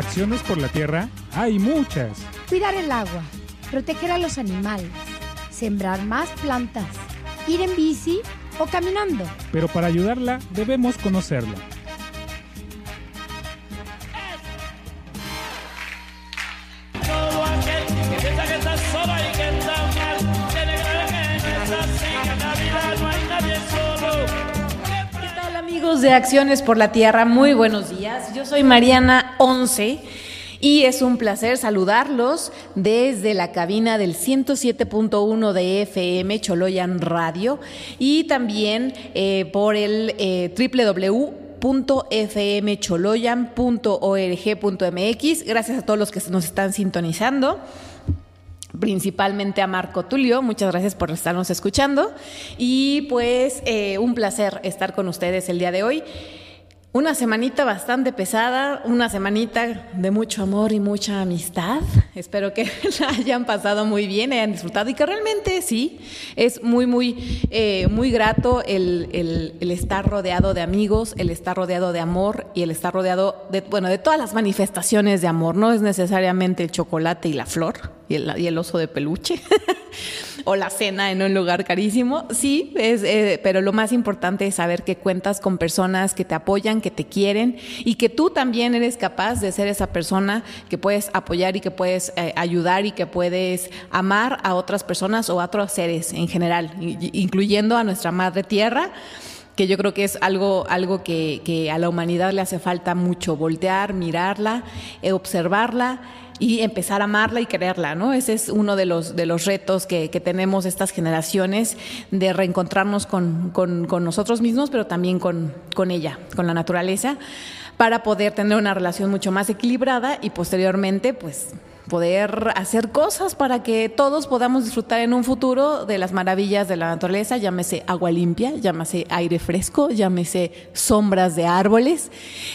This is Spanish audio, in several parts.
Acciones por la tierra hay muchas. Cuidar el agua, proteger a los animales, sembrar más plantas, ir en bici o caminando. Pero para ayudarla debemos conocerla. De Acciones por la Tierra? Muy buenos días. Yo soy Mariana Once y es un placer saludarlos desde la cabina del 107.1 de FM Choloyan Radio y también eh, por el eh. Gracias a todos los que nos están sintonizando principalmente a Marco Tulio. Muchas gracias por estarnos escuchando. Y pues eh, un placer estar con ustedes el día de hoy. Una semanita bastante pesada, una semanita de mucho amor y mucha amistad. Espero que la hayan pasado muy bien, hayan disfrutado y que realmente sí, es muy, muy, eh, muy grato el, el- estar rodeado de amigos, el estar rodeado de amor y el estar rodeado de, bueno, de todas las manifestaciones de amor. No es necesariamente el chocolate y la flor y el, y el oso de peluche. o la cena en un lugar carísimo. Sí, es, eh, pero lo más importante es saber que cuentas con personas que te apoyan, que te quieren y que tú también eres capaz de ser esa persona que puedes apoyar y que puedes eh, ayudar y que puedes amar a otras personas o a otros seres en general, incluyendo a nuestra madre tierra que yo creo que es algo, algo que, que a la humanidad le hace falta mucho, voltear, mirarla, eh, observarla y empezar a amarla y quererla, ¿no? Ese es uno de los, de los retos que, que tenemos estas generaciones de reencontrarnos con, con- con nosotros mismos, pero también con, con ella, con la naturaleza, para poder tener una relación mucho más equilibrada y posteriormente, pues, poder hacer cosas para que todos podamos disfrutar en un futuro de las maravillas de la naturaleza, llámese agua limpia, llámese aire fresco, llámese sombras de árboles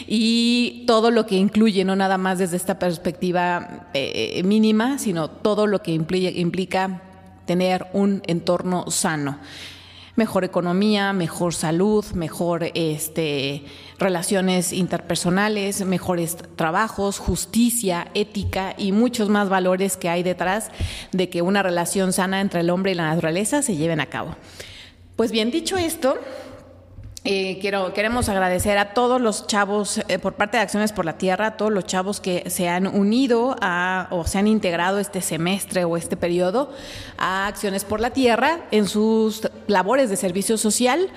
y todo lo que incluye, no nada más desde esta perspectiva eh, mínima, sino todo lo que implica, implica tener un entorno sano. Mejor economía, mejor salud, mejor este, relaciones interpersonales, mejores trabajos, justicia, ética y muchos más valores que hay detrás de que una relación sana entre el hombre y la naturaleza se lleven a cabo. Pues bien, dicho esto, eh, quiero, queremos agradecer a todos los chavos, eh, por parte de Acciones por la Tierra, a todos los chavos que se han unido a, o se han integrado este semestre o este periodo a Acciones por la Tierra en sus labores de servicio social.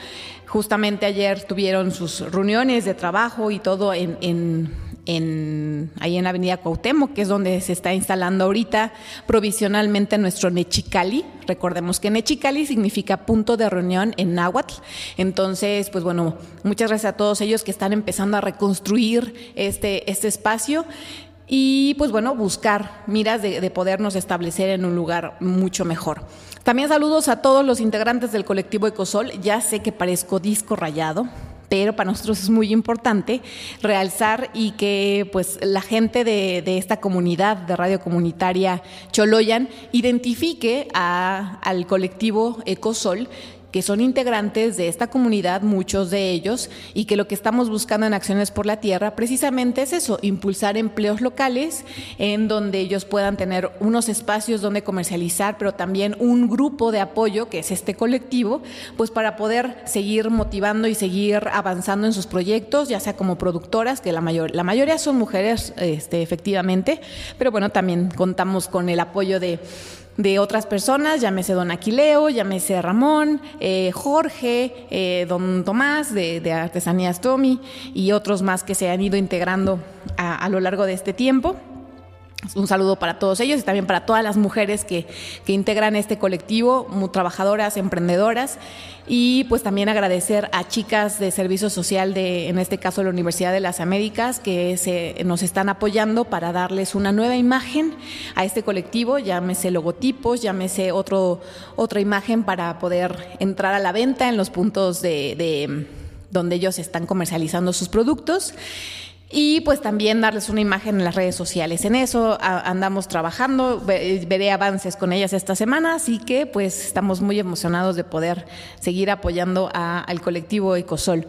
Justamente ayer tuvieron sus reuniones de trabajo y todo en, en ahí en avenida Cuauhtémoc, que es donde se está instalando ahorita provisionalmente nuestro Nechicali. Recordemos que Nechicali significa punto de reunión en náhuatl. Entonces, pues bueno, muchas gracias a todos ellos que están empezando a reconstruir este, este espacio y pues bueno, buscar miras de podernos establecer en un lugar mucho mejor. También saludos a todos los integrantes del colectivo Ecosol. Ya sé que parezco disco rayado, pero para nosotros es muy importante realzar y que pues la gente de, de esta comunidad de radio comunitaria Choloyan identifique a- al colectivo Ecosol que son integrantes de esta comunidad, muchos de ellos, y que lo que estamos buscando en Acciones por la Tierra precisamente es eso, impulsar empleos locales en donde ellos puedan tener unos espacios donde comercializar, pero también un grupo de apoyo, que es este colectivo, pues para poder seguir motivando y seguir avanzando en sus proyectos, ya sea como productoras, que la, mayor, la mayoría son mujeres, este, efectivamente, pero bueno, también contamos con el apoyo de de otras personas, llámese don Aquileo, llámese Ramón, eh, Jorge, eh, don Tomás de, de Artesanías Tommy y otros más que se han ido integrando a, a lo largo de este tiempo. Un saludo para todos ellos y también para todas las mujeres que, que integran este colectivo, muy trabajadoras, emprendedoras. Y pues también agradecer a chicas de servicio social de, en este caso, la Universidad de las Américas, que se, nos están apoyando para darles una nueva imagen a este colectivo, llámese logotipos, llámese otro, otra imagen para poder entrar a la venta en los puntos de, de donde ellos están comercializando sus productos. Y pues también darles una imagen en las redes sociales. En eso andamos trabajando, ve, veré avances con ellas esta semana, así que pues estamos muy emocionados de poder seguir apoyando a, al colectivo Ecosol.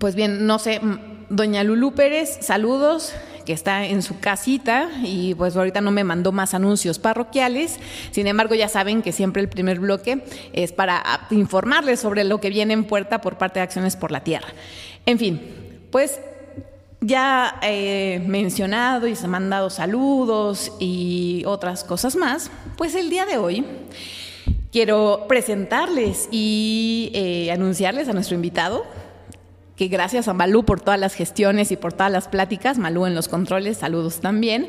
Pues bien, no sé, doña Lulú Pérez, saludos. que está en su casita y pues ahorita no me mandó más anuncios parroquiales. Sin embargo, ya saben que siempre el primer bloque es para informarles sobre lo que viene en puerta por parte de Acciones por la Tierra. En fin, pues ya he mencionado y se han dado saludos y otras cosas más, pues el día de hoy quiero presentarles y eh, anunciarles a nuestro invitado, que gracias a Malú por todas las gestiones y por todas las pláticas, Malú en los controles, saludos también,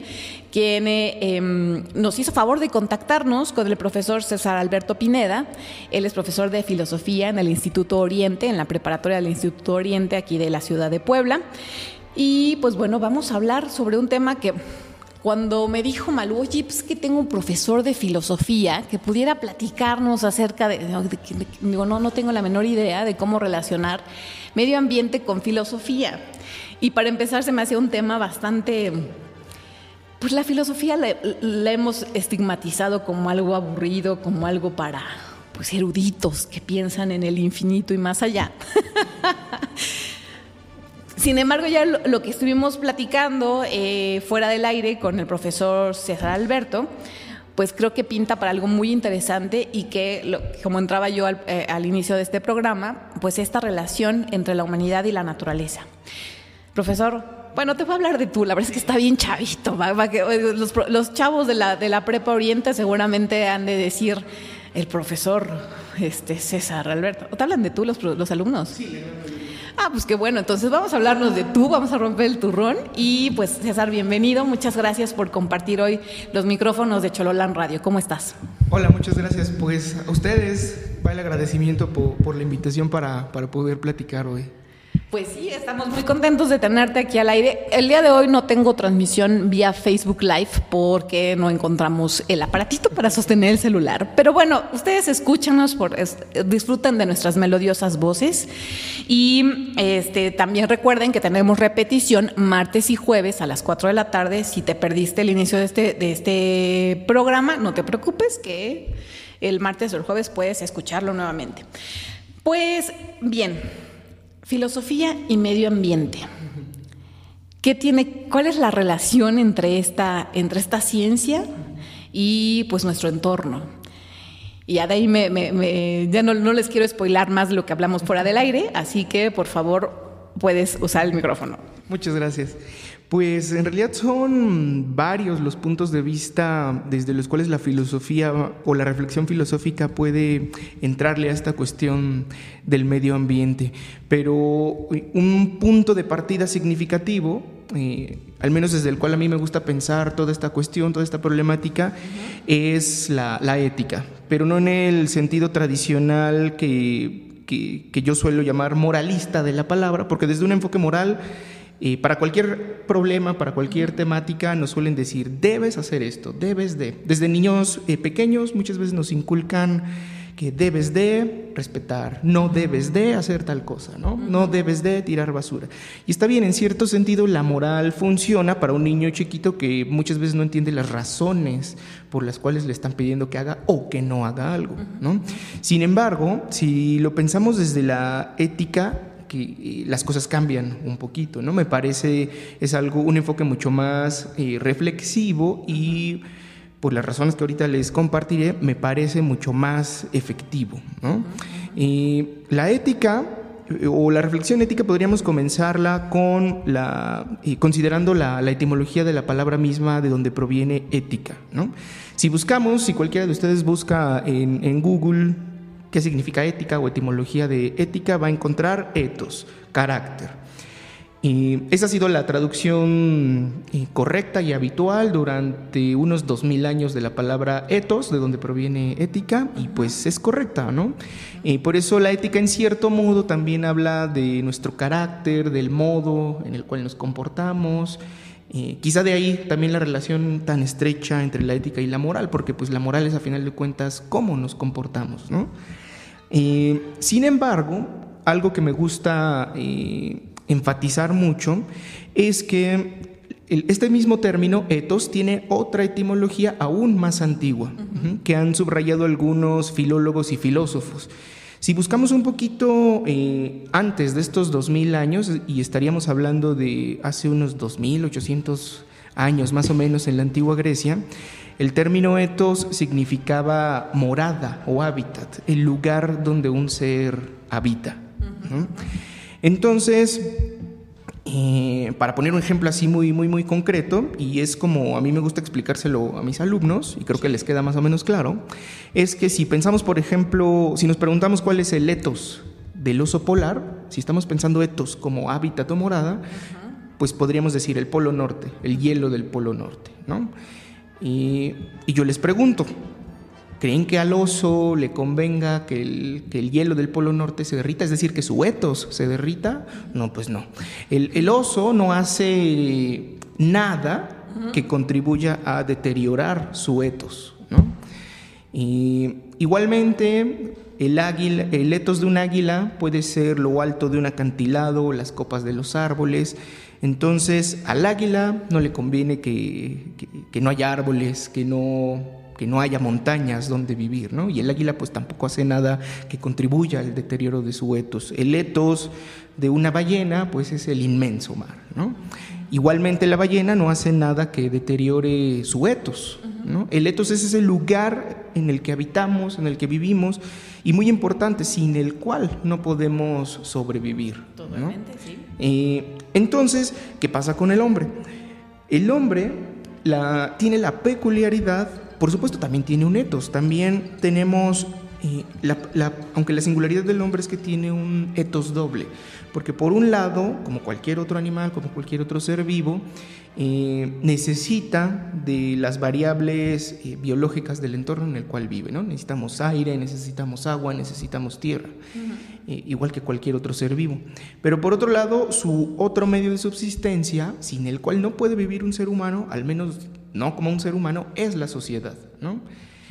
quien eh, em, nos hizo favor de contactarnos con el profesor César Alberto Pineda. Él es profesor de filosofía en el Instituto Oriente, en la preparatoria del Instituto Oriente aquí de la ciudad de Puebla. Y pues bueno, vamos a hablar sobre un tema que cuando me dijo Malú, oye, pues que tengo un profesor de filosofía que pudiera platicarnos acerca de, digo, no, no tengo la menor idea de cómo relacionar medio ambiente con filosofía. Y para empezar se me hacía un tema bastante, pues la filosofía la, hemos estigmatizado como algo aburrido, como algo para pues eruditos que piensan en el infinito y más allá. Sin embargo, ya lo, que estuvimos platicando eh, fuera del aire con el profesor César Alberto, pues creo que pinta para algo muy interesante y que, como entraba yo eh, al, inicio de este programa, pues esta relación entre la humanidad y la naturaleza. Profesor, bueno, te voy a hablar de tú, la verdad es que está bien chavito. los, chavos de la, de la Prepa Oriente seguramente han de decir el profesor este, César Alberto. ¿O te hablan de tú los, los alumnos? Sí, Ah, pues qué bueno. Entonces vamos a hablarnos de tú, vamos a romper el turrón. Y pues César, bienvenido. Muchas gracias por compartir hoy los micrófonos de Chololán Radio. ¿Cómo estás? Hola, muchas gracias. Pues a ustedes va el agradecimiento por, por la invitación para, para poder platicar hoy. Pues sí, estamos muy contentos de tenerte aquí al aire. El día de hoy no tengo transmisión vía Facebook Live porque no encontramos el aparatito para sostener el celular. Pero bueno, ustedes escúchanos, por, disfruten de nuestras melodiosas voces y este, también recuerden que tenemos repetición martes y jueves a las 4 de la tarde. Si te perdiste el inicio este, de este programa, no te preocupes que el martes o el jueves puedes escucharlo nuevamente. Pues bien. Filosofía y medio ambiente. ¿Qué tiene, ¿Cuál es la relación entre esta, entre esta ciencia y pues nuestro entorno? Y ya de ahí me, ya no, no, les quiero spoilar más lo que hablamos fuera del aire, así que por favor puedes usar el micrófono. Muchas gracias. Pues en realidad son varios los puntos de vista desde los cuales la filosofía o la reflexión filosófica puede entrarle a esta cuestión del medio ambiente. Pero un punto de partida significativo, eh, al menos desde el cual a mí me gusta pensar toda esta cuestión, toda esta problemática, es la, ética, pero no en el sentido tradicional que yo suelo llamar moralista de la palabra, porque desde un enfoque moral para cualquier problema, para cualquier temática, nos suelen decir, debes hacer esto, debes de. Desde niños eh, pequeños muchas veces nos inculcan que debes de respetar, no debes de hacer tal cosa, ¿no? No debes de tirar basura. Y está bien, en cierto sentido la moral funciona para un niño chiquito que muchas veces no entiende las razones por las cuales le están pidiendo que haga o que no haga algo, ¿no? Sin embargo, si lo pensamos desde la ética, las cosas cambian un poquito, ¿no? Me parece es algo, un enfoque mucho más eh, reflexivo y por las razones que ahorita les compartiré, me parece mucho más efectivo, ¿no? la ética eh, o la reflexión ética podríamos comenzarla con la, eh, considerando la, etimología de la palabra misma de donde proviene ética, ¿no? Si buscamos, si cualquiera de ustedes busca en, en Google qué significa ética o etimología de ética, va a encontrar ethos, carácter. Y esa ha sido la traducción eh, correcta y habitual durante unos dos mil años de la palabra ethos, de donde proviene ética, y pues es correcta, ¿no? Y por eso la ética en cierto modo también habla de nuestro carácter, del modo en el cual nos comportamos, eh, quizá de ahí también la relación tan estrecha entre la ética y la moral, porque pues la moral es a final de cuentas cómo nos comportamos, ¿no? Eh, sin embargo, algo que me gusta eh, enfatizar mucho es que este mismo término, ethos, tiene otra etimología aún más antigua, que han subrayado algunos filólogos y filósofos. Si buscamos un poquito eh, antes de estos 2000 años, y estaríamos hablando de hace unos 2800 años más o menos en la antigua Grecia, el término etos significaba morada o hábitat, el lugar donde un ser habita. ¿no? Entonces, eh, para poner un ejemplo así muy, muy, muy concreto, y es como a mí me gusta explicárselo a mis alumnos, y creo que les queda más o menos claro, es que si pensamos, por ejemplo, si nos preguntamos cuál es el etos del oso polar, si estamos pensando etos como hábitat o morada, pues podríamos decir el polo norte, el hielo del polo norte, ¿no? Y, y yo les pregunto, ¿Creen que al oso le convenga que el, que el, hielo del Polo Norte se derrita? Es decir, que su etos se derrita. No, pues no. El, el oso no hace nada que contribuya a deteriorar su etos. ¿no? Y igualmente, el, águila, el etos de un águila puede ser lo alto de un acantilado, las copas de los árboles. Entonces, al águila no le conviene que, que, que no haya árboles, que no que no haya montañas donde vivir, ¿no? Y el águila pues tampoco hace nada que contribuya al deterioro de su etos. El etos de una ballena pues es el inmenso mar, ¿no? Igualmente la ballena no hace nada que deteriore su etos, ¿no? El etos es ese lugar en el que habitamos, en el que vivimos y muy importante, sin el cual no podemos sobrevivir. Totalmente, ¿no? sí. Entonces, ¿qué pasa con el hombre? El hombre tiene la peculiaridad por supuesto, también tiene un etos. También tenemos, eh, la, aunque la singularidad del hombre es que tiene un etos doble. Porque por un lado, como cualquier otro animal, como cualquier otro ser vivo, eh, necesita de las variables eh, biológicas del entorno en el cual vive. ¿no? Necesitamos aire, necesitamos agua, necesitamos tierra. Eh, igual que cualquier otro ser vivo. Pero por otro lado, su otro medio de subsistencia, sin el cual no puede vivir un ser humano, al menos no como un ser humano, es la sociedad. ¿no?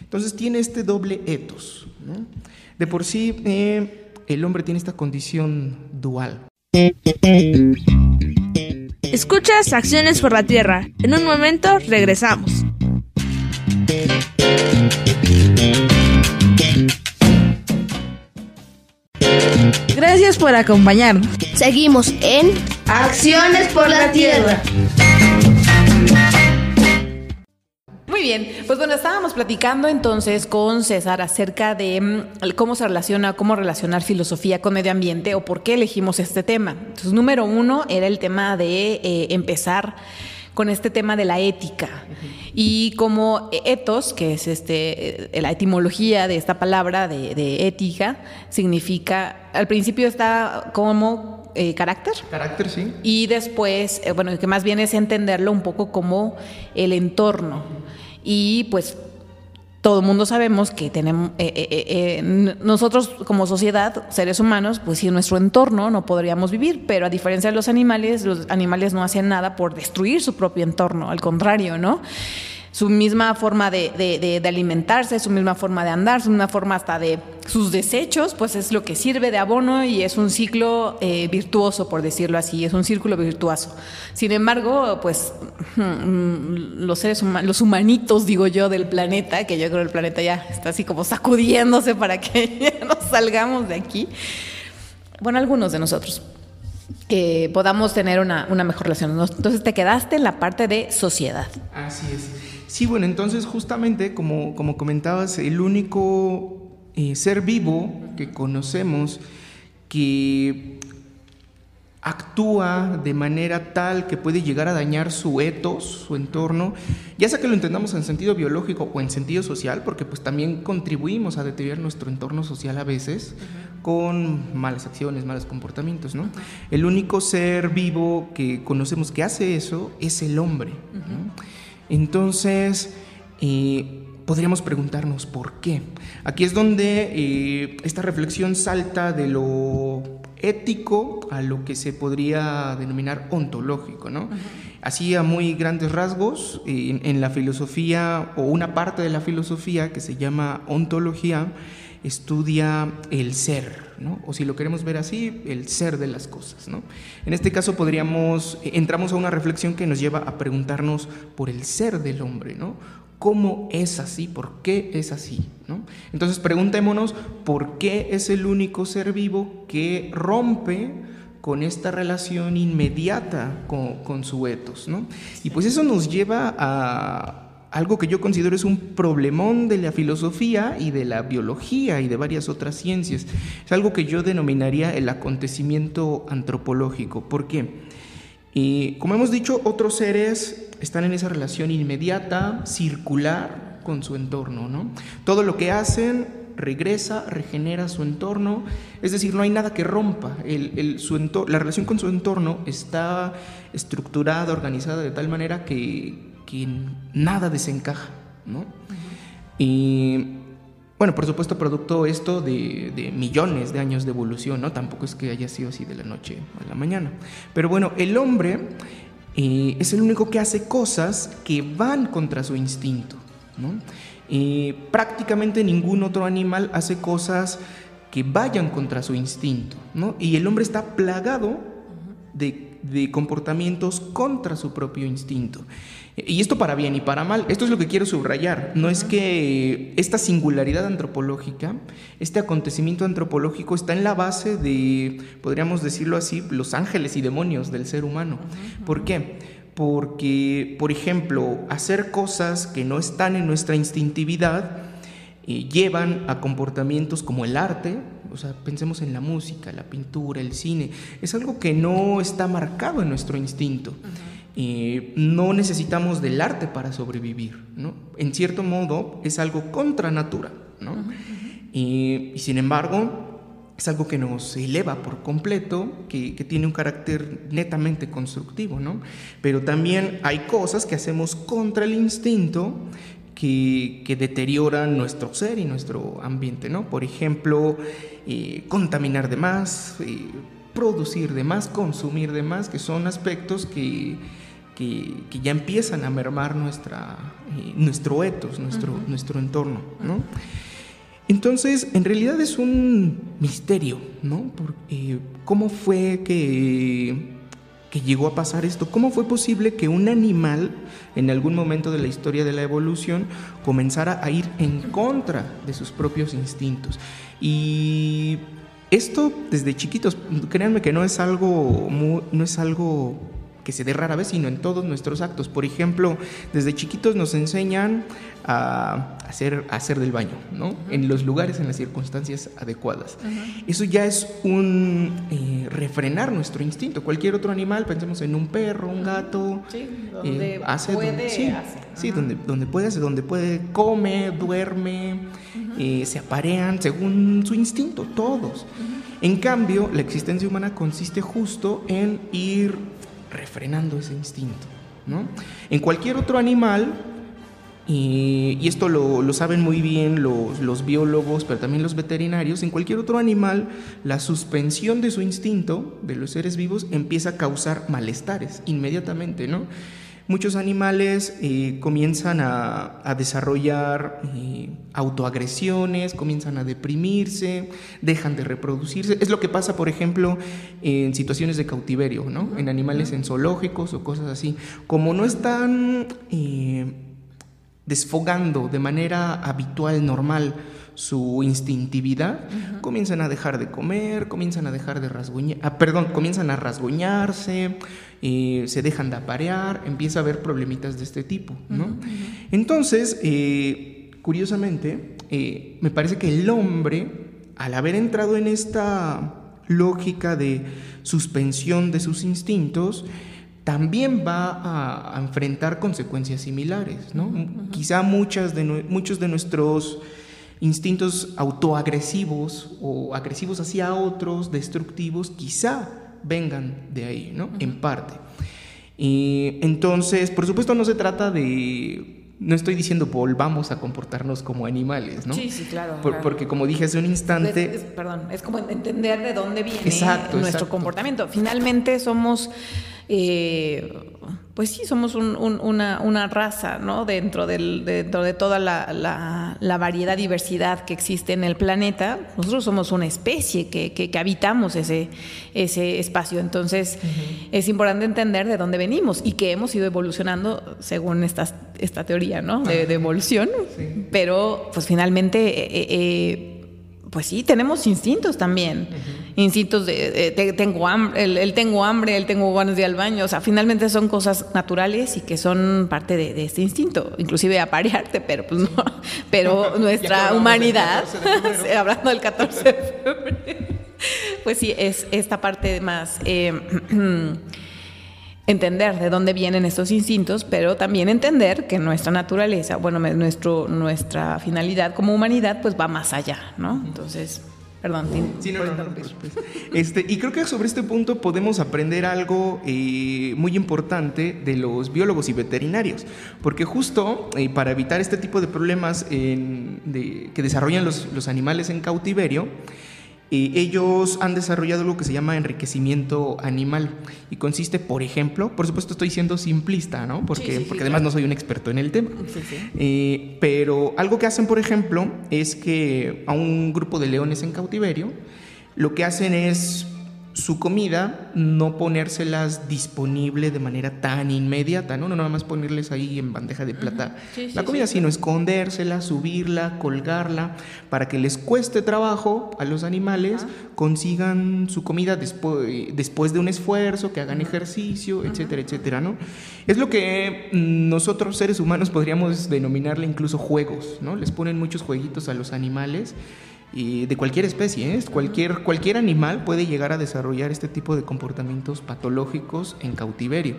Entonces tiene este doble etos. De por sí, eh, el hombre tiene esta condición dual. Escuchas Acciones por la Tierra. En un momento regresamos. Gracias por acompañarnos. Seguimos en Acciones por la Tierra. Muy bien, pues bueno, estábamos platicando entonces con César acerca de mm, cómo se relaciona, cómo relacionar filosofía con medio ambiente o por qué elegimos este tema. Entonces, número uno era el tema de eh, empezar con este tema de la ética uh -huh. y como etos, que es este la etimología de esta palabra de, de ética, significa, al principio está como eh, carácter. Carácter, sí. Y después, eh, bueno, que más bien es entenderlo un poco como el entorno. Y pues todo el mundo sabemos que tenemos, eh, eh, eh, nosotros como sociedad, seres humanos, pues si en nuestro entorno no podríamos vivir, pero a diferencia de los animales, los animales no hacen nada por destruir su propio entorno, al contrario, ¿no? Su misma forma de, de, alimentarse, su misma forma de andar, su misma forma hasta de sus desechos, pues es lo que sirve de abono y es un ciclo eh, virtuoso, por decirlo así, es un círculo virtuoso. Sin embargo, pues los seres humanos, los humanitos, digo yo, del planeta, que yo creo el planeta ya está así como sacudiéndose para que ya nos salgamos de aquí, bueno, algunos de nosotros. Eh, podamos tener una, una mejor relación. Entonces te quedaste en la parte de sociedad. Así es. Sí, bueno, entonces justamente como, como comentabas, el único eh, ser vivo que conocemos que actúa de manera tal que puede llegar a dañar su etos, su entorno, ya sea que lo entendamos en sentido biológico o en sentido social, porque pues también contribuimos a deteriorar nuestro entorno social a veces uh -huh. con malas acciones, malos comportamientos, ¿no? Uh -huh. El único ser vivo que conocemos que hace eso es el hombre. Uh -huh. ¿no? Entonces, eh, podríamos preguntarnos por qué. Aquí es donde eh, esta reflexión salta de lo ético a lo que se podría denominar ontológico, ¿no? Uh -huh. Así a muy grandes rasgos, en, en, la filosofía o una parte de la filosofía que se llama ontología estudia el ser, ¿no? O si lo queremos ver así, el ser de las cosas, ¿no? En este caso podríamos entramos a una reflexión que nos lleva a preguntarnos por el ser del hombre, ¿no? ¿Cómo es así? ¿Por qué es así? ¿no? Entonces preguntémonos por qué es el único ser vivo que rompe con esta relación inmediata con, con su etos. ¿no? Y pues eso nos lleva a algo que yo considero es un problemón de la filosofía y de la biología y de varias otras ciencias. Es algo que yo denominaría el acontecimiento antropológico. ¿Por qué? Y como hemos dicho, otros seres están en esa relación inmediata, circular con su entorno, ¿no? Todo lo que hacen regresa, regenera su entorno, es decir, no hay nada que rompa. El, su la relación con su entorno está estructurada, organizada de tal manera que, que nada desencaja, ¿no? Y bueno, por supuesto, producto esto de, millones de años de evolución, ¿no? Tampoco es que haya sido así de la noche a la mañana. Pero bueno, el hombre eh, es el único que hace cosas que van contra su instinto, ¿no? prácticamente ningún otro animal hace cosas que vayan contra su instinto, ¿no? Y el hombre está plagado de, de comportamientos contra su propio instinto. Y esto para bien y para mal, esto es lo que quiero subrayar. No es que esta singularidad antropológica, este acontecimiento antropológico está en la base de, podríamos decirlo así, los ángeles y demonios del ser humano. ¿Por qué? Porque, por ejemplo, hacer cosas que no están en nuestra instintividad eh, llevan a comportamientos como el arte, o sea, pensemos en la música, la pintura, el cine, es algo que no está marcado en nuestro instinto no necesitamos del arte para sobrevivir, ¿no? En cierto modo es algo contra natura, ¿no? y, sin embargo es algo que nos eleva por completo, que, tiene un carácter netamente constructivo, ¿no? Pero también hay cosas que hacemos contra el instinto que, deterioran nuestro ser y nuestro ambiente, ¿no? Por ejemplo, eh, contaminar de más, eh, producir de más, consumir de más, que son aspectos que que, ya empiezan a mermar nuestra, eh, nuestro etos, nuestro, nuestro entorno, ¿no? Entonces, en realidad es un misterio, ¿no? Porque, ¿Cómo fue que, que llegó a pasar esto? ¿Cómo fue posible que un animal, en algún momento de la historia de la evolución, comenzara a ir en contra de sus propios instintos? Y esto desde chiquitos, créanme que no es algo, no es algo que se dé rara vez, sino en todos nuestros actos. Por ejemplo, desde chiquitos nos enseñan a hacer, hacer del baño, ¿no? En los lugares, en las circunstancias adecuadas. Eso ya es un eh, refrenar nuestro instinto. Cualquier otro animal, pensemos en un perro, un gato, sí, donde eh, hace, puede, sí, sí donde, donde puede, hace, donde puede, come, duerme, eh, se aparean según su instinto, todos. En cambio, la existencia humana consiste justo en ir refrenando ese instinto. ¿no? En cualquier otro animal, y, esto lo, saben muy bien los, los, biólogos, pero también los veterinarios, en cualquier otro animal, la suspensión de su instinto de los seres vivos empieza a causar malestares inmediatamente, ¿no? Muchos animales eh, comienzan a, desarrollar eh, autoagresiones, comienzan a deprimirse, dejan de reproducirse. Es lo que pasa, por ejemplo, en situaciones de cautiverio, ¿no? En animales en zoológicos o cosas así. Como no están eh, desfogando de manera habitual, normal, su instintividad, comienzan a dejar de comer, comienzan a dejar de rasguñar, ah, perdón, comienzan a rasguñarse, eh, se dejan de aparear, empieza a haber problemitas de este tipo, ¿no? Entonces, eh, curiosamente, eh, me parece que el hombre, al haber entrado en esta lógica de suspensión de sus instintos, también va a, enfrentar consecuencias similares, ¿no? Quizá muchas de, muchos de nuestros instintos autoagresivos o agresivos hacia otros, destructivos, quizá vengan de ahí, ¿no? En parte. Y entonces, por supuesto, no se trata de no estoy diciendo volvamos a comportarnos como animales, ¿no? Sí, sí, claro. Porque como dije hace un instante... perdón, es como entender de dónde viene nuestro comportamiento. Finalmente somos eh, pues sí, somos un- un- una, una raza, ¿no? Dentro, del- dentro de toda la, la- la variedad, diversidad que existe en el planeta, nosotros somos una especie que, que- que habitamos ese, ese espacio. Entonces, es importante entender de dónde venimos y que hemos ido evolucionando según esta, esta teoría, ¿no? De, de evolución. Pero, pues finalmente, eh, eh, pues sí, tenemos instintos también. Instintos de, de- de- tengo hambre, el, el tengo hambre, el tengo ganas de ir al baño. O sea, finalmente son cosas naturales y que son parte de, de este instinto. Inclusive aparearte, pero pues no. Pero nuestra del humanidad, 14 de febrero. sí, hablando del 14 de febrero, pues sí, es esta parte más. eh, entender de dónde vienen estos instintos, pero también entender que nuestra naturaleza, bueno, nuestro, nuestra finalidad como humanidad, pues va más allá, ¿no? Entonces, perdón, Sí, no, no, no. Este, y creo que sobre este punto podemos aprender algo eh, muy importante de los biólogos y veterinarios, porque justo eh, para evitar este tipo de problemas en- de- que desarrollan los, los animales en cautiverio, eh, ellos han desarrollado algo que se llama enriquecimiento animal y consiste, por ejemplo, por supuesto estoy siendo simplista, ¿no? Porque, Sí, sí, sí, porque además claro. no soy un experto en el tema. Eh, pero algo que hacen, por ejemplo, es que a un grupo de leones en cautiverio, lo que hacen es su comida no ponérselas disponible de manera tan inmediata, ¿no? No nada más ponerles ahí en bandeja de plata sí, la comida, sí, sino escondérsela, subirla, colgarla, para que les cueste trabajo a los animales, consigan su comida después, después de un esfuerzo, que hagan ejercicio, etcétera, etcétera, ¿no? Es lo que mm, nosotros seres humanos podríamos denominarle incluso juegos, ¿no? Les ponen muchos jueguitos a los animales y de cualquier especie, ¿eh? cualquier, cualquier animal puede llegar a desarrollar este tipo de comportamientos patológicos en cautiverio.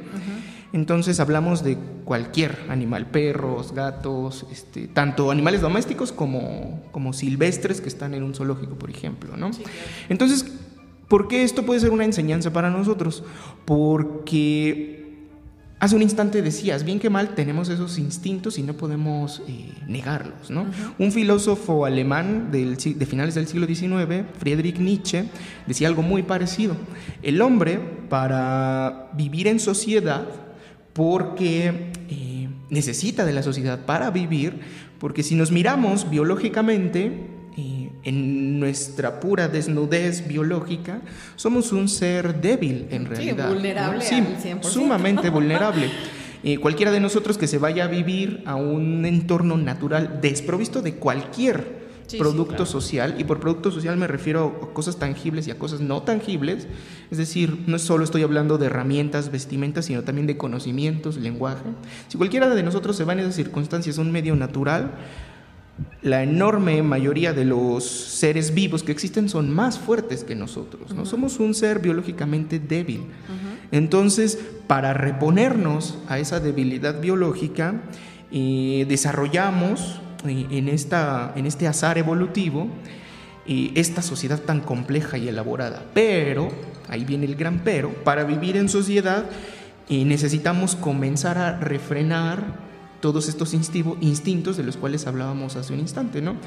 Entonces hablamos de cualquier animal, perros, gatos, este, tanto animales domésticos como, como silvestres que están en un zoológico, por ejemplo. ¿no? Entonces, ¿por qué esto puede ser una enseñanza para nosotros? Porque Hace un instante decías, bien que mal tenemos esos instintos y no podemos eh, negarlos. ¿no? Un filósofo alemán del de finales del siglo XIX, Friedrich Nietzsche, decía algo muy parecido. El hombre, para vivir en sociedad, porque eh, necesita de la sociedad para vivir, porque si nos miramos biológicamente, en nuestra pura desnudez biológica, somos un ser débil en Sí, realidad. vulnerable Sí, al 100%. sumamente vulnerable. Eh, cualquiera de nosotros que se vaya a vivir a un entorno natural desprovisto de cualquier Sí, sí, producto claro. social, y por producto social me refiero a cosas tangibles y a cosas no tangibles, es decir, no solo estoy hablando de herramientas, vestimentas, sino también de conocimientos, lenguaje. Si cualquiera de nosotros se va en esas circunstancias a un medio natural, la enorme mayoría de los seres vivos que existen son más fuertes que nosotros. ¿no? Somos un ser biológicamente débil. Entonces, para reponernos a esa debilidad biológica, eh, desarrollamos eh, en, esta, en este azar evolutivo eh, esta sociedad tan compleja y elaborada. Pero, ahí viene el gran pero, para vivir en sociedad necesitamos comenzar a refrenar todos estos instivo- instintos de los cuales hablábamos hace un instante, ¿no?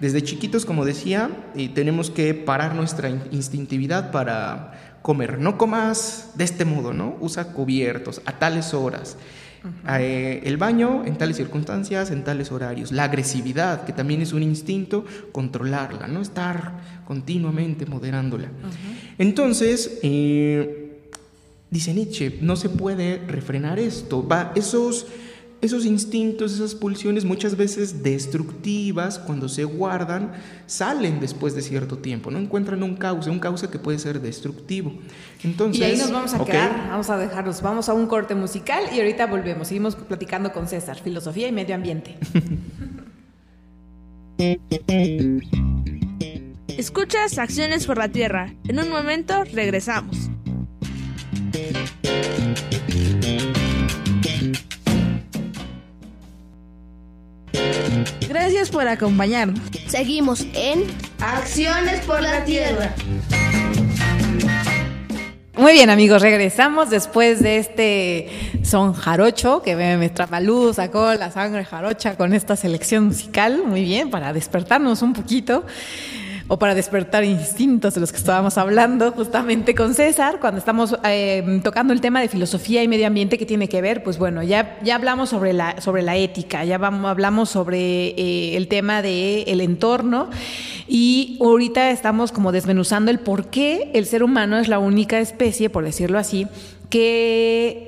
Desde chiquitos, como decía, eh, tenemos que parar nuestra in- instintividad para comer. No comas de este modo, ¿no? Usa cubiertos a tales horas. Eh, el baño en tales circunstancias, en tales horarios. La agresividad, que también es un instinto, controlarla, no estar continuamente moderándola. Entonces, eh, dice Nietzsche, no se puede refrenar esto. Va, esos, esos instintos, esas pulsiones muchas veces destructivas, cuando se guardan, salen después de cierto tiempo, no encuentran un cauce, un cauce que puede ser destructivo. Entonces, y ahí nos vamos a quedar, vamos a dejarnos, vamos a un corte musical y ahorita volvemos. Seguimos platicando con César, filosofía y medio ambiente. Escuchas Acciones por la Tierra. En un momento regresamos. Gracias por acompañarnos. Seguimos en Acciones por la Tierra. Muy bien, amigos, regresamos después de este son jarocho que me, me Trabalú sacó la sangre jarocha con esta selección musical. Muy bien, para despertarnos un poquito. O para despertar instintos de los que estábamos hablando justamente con César, cuando estamos eh, tocando el tema de filosofía y medio ambiente que tiene que ver, pues bueno, ya, ya hablamos sobre la, sobre la ética, ya vamos, hablamos sobre eh, el tema del el entorno y ahorita estamos como desmenuzando el por qué el ser humano es la única especie, por decirlo así, que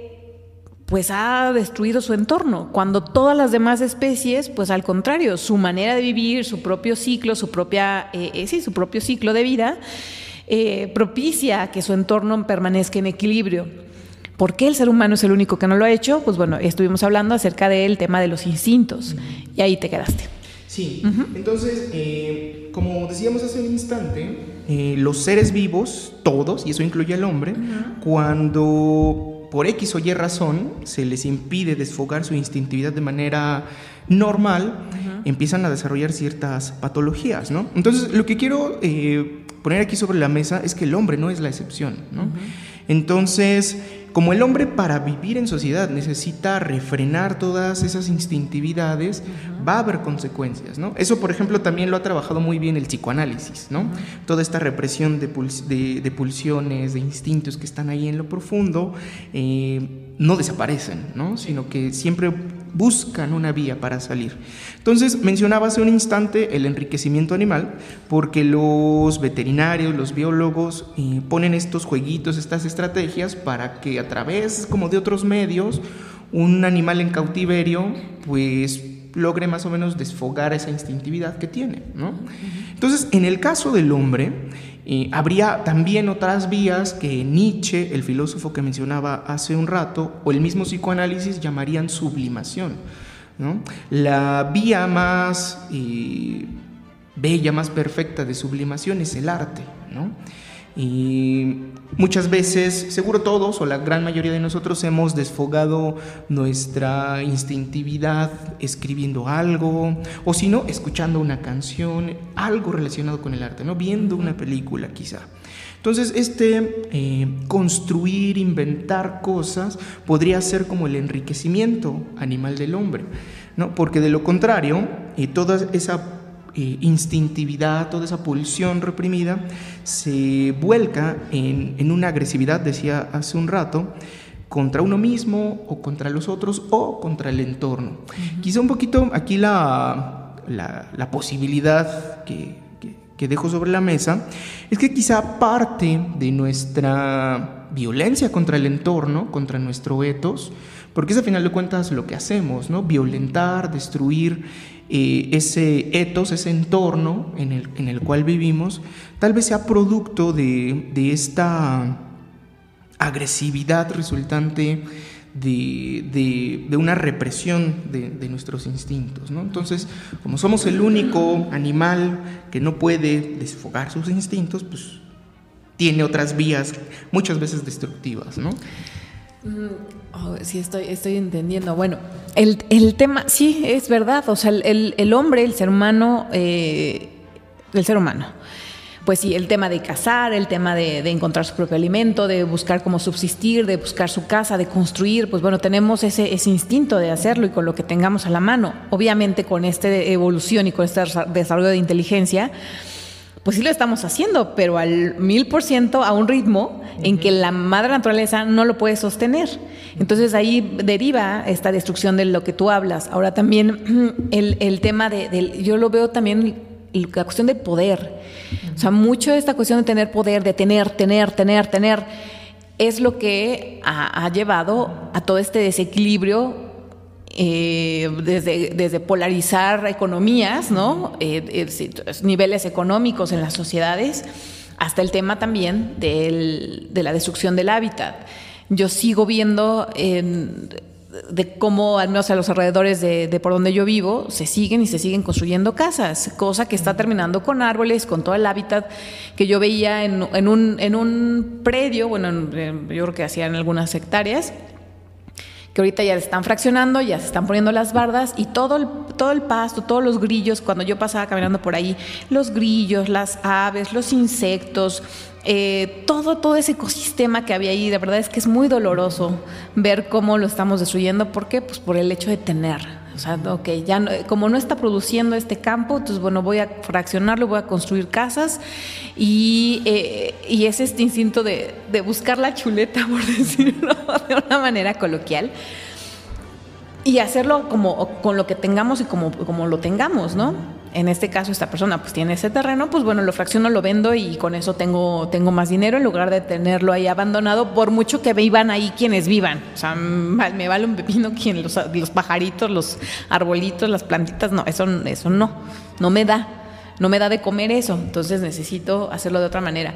pues ha destruido su entorno, cuando todas las demás especies, pues al contrario, su manera de vivir, su propio ciclo, su propia, eh, eh, sí, su propio ciclo de vida, eh, propicia que su entorno permanezca en equilibrio. ¿Por qué el ser humano es el único que no lo ha hecho? Pues bueno, estuvimos hablando acerca del tema de los instintos y ahí te quedaste. Sí, entonces, como decíamos hace un instante, los seres vivos, todos, y eso incluye al hombre, cuando por X o Y razón se les impide desfogar su instintividad de manera normal, empiezan a desarrollar ciertas patologías, ¿no? Entonces, lo que quiero eh, poner aquí sobre la mesa es que el hombre no es la excepción, ¿no? Entonces, como el hombre para vivir en sociedad necesita refrenar todas esas instintividades, va a haber consecuencias, ¿no? Eso, por ejemplo, también lo ha trabajado muy bien el psicoanálisis, ¿no? Toda esta represión de, pulsiones, de instintos que están ahí en lo profundo, eh, no desaparecen, ¿no? Sino que siempre buscan una vía para salir. Entonces, mencionaba hace un instante el enriquecimiento animal, porque los veterinarios, los biólogos eh, ponen estos jueguitos, estas estrategias para que a través como de otros medios, un animal en cautiverio, pues logre más o menos desfogar esa instintividad que tiene. ¿no? Entonces, en el caso del hombre, eh, habría también otras vías que Nietzsche, el filósofo que mencionaba hace un rato, o el mismo psicoanálisis llamarían sublimación. La vía más eh, bella, más perfecta de sublimación es el arte. ¿no? Y muchas veces, seguro todos o la gran mayoría de nosotros hemos desfogado nuestra instintividad escribiendo algo, o si no, escuchando una canción, algo relacionado con el arte, ¿no? Viendo una película quizá. Entonces, este eh, construir, inventar cosas, podría ser como el enriquecimiento animal del hombre, ¿no? Porque de lo contrario, eh, toda esa eh, instintividad, toda esa pulsión reprimida, se vuelca en, una agresividad, decía hace un rato, contra uno mismo o contra los otros o contra el entorno. Quizá un poquito aquí la, la, posibilidad que, que, dejo sobre la mesa es que quizá parte de nuestra violencia contra el entorno, contra nuestro etos, porque es a final de cuentas lo que hacemos, ¿no? Violentar, destruir ese etos, ese entorno en el, en el, cual vivimos, tal vez sea producto de, de esta agresividad resultante de, de, una represión de, de, nuestros instintos. ¿no? Entonces, como somos el único animal que no puede desfogar sus instintos, pues tiene otras vías muchas veces destructivas. ¿no? Mm, oh, sí, estoy, estoy entendiendo. Bueno, el, el, tema, sí, es verdad. O sea, el, el hombre, el ser humano, eh, el ser humano. Pues sí, el tema de cazar, el tema de, de, encontrar su propio alimento, de buscar cómo subsistir, de buscar su casa, de construir, pues bueno, tenemos ese, ese instinto de hacerlo y con lo que tengamos a la mano. Obviamente con esta evolución y con este desarrollo de inteligencia, pues sí lo estamos haciendo, pero al mil por ciento a un ritmo en que la madre naturaleza no lo puede sostener. Entonces ahí deriva esta destrucción de lo que tú hablas. Ahora también el, tema de, yo lo veo también la cuestión del poder. O sea, mucho de esta cuestión de tener poder, de tener, tener, tener, tener, es lo que ha llevado a todo este desequilibrio eh, desde, desde, polarizar economías, ¿no? Eh, eh, niveles económicos en las sociedades, hasta el tema también de la destrucción del hábitat. Yo sigo viendo de cómo, al menos a los alrededores de, por donde yo vivo, se siguen y se siguen construyendo casas, cosa que está terminando con árboles, con todo el hábitat que yo veía en, un, en un predio, bueno, yo creo que hacían algunas hectáreas que ahorita ya se están fraccionando, ya se están poniendo las bardas y todo el, todo el pasto, todos los grillos, cuando yo pasaba caminando por ahí, los grillos, las aves, los insectos, eh, todo, todo ese ecosistema que había ahí, de verdad es que es muy doloroso ver cómo lo estamos destruyendo. ¿Por qué? Pues por el hecho de tener. O sea, ok, ya no- como no está produciendo este campo, entonces bueno, voy a fraccionarlo, voy a construir casas y, eh, y es este instinto de, de buscar la chuleta, por decirlo de una manera coloquial, y hacerlo como con lo que tengamos y como, como lo tengamos, ¿no? En este caso, esta persona pues tiene ese terreno, pues bueno, lo fracciono, lo vendo y con eso tengo, tengo más dinero en lugar de tenerlo ahí abandonado, por mucho que vivan ahí quienes vivan. O sea, me vale un pepino quien los, los pajaritos, los arbolitos, las plantitas, no, eso, eso no, no me da, no me da de comer eso, entonces necesito hacerlo de otra manera.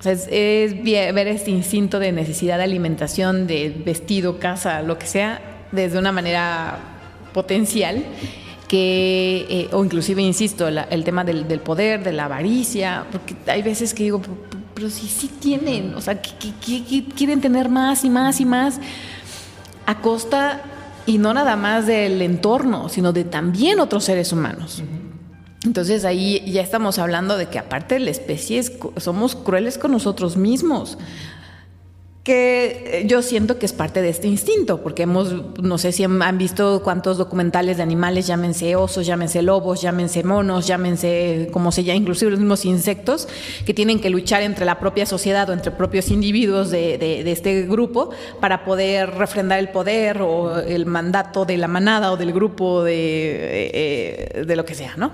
O sea, es, es ver este instinto de necesidad de alimentación, de vestido, casa, lo que sea, desde una manera potencial que, eh, o inclusive, insisto, la- el tema del, del poder, de la avaricia, porque hay veces que digo, pero, pero si sí tienen, o sea, que, que- que- quieren tener más y más y más a costa, y no nada más del entorno, sino de también otros seres humanos. Entonces ahí ya estamos hablando de que aparte de la especie es somos crueles con nosotros mismos. Que eh, yo siento que es parte de este instinto, porque hemos, no sé si han visto cuántos documentales de animales, llámense osos, llámense lobos, llámense monos, llámense como se llama, inclusive los mismos insectos, que tienen que luchar entre la propia sociedad o entre propios individuos de, de- de este grupo para poder refrendar el poder o el mandato de la manada o del grupo de, eh, eh, de lo que sea, ¿no?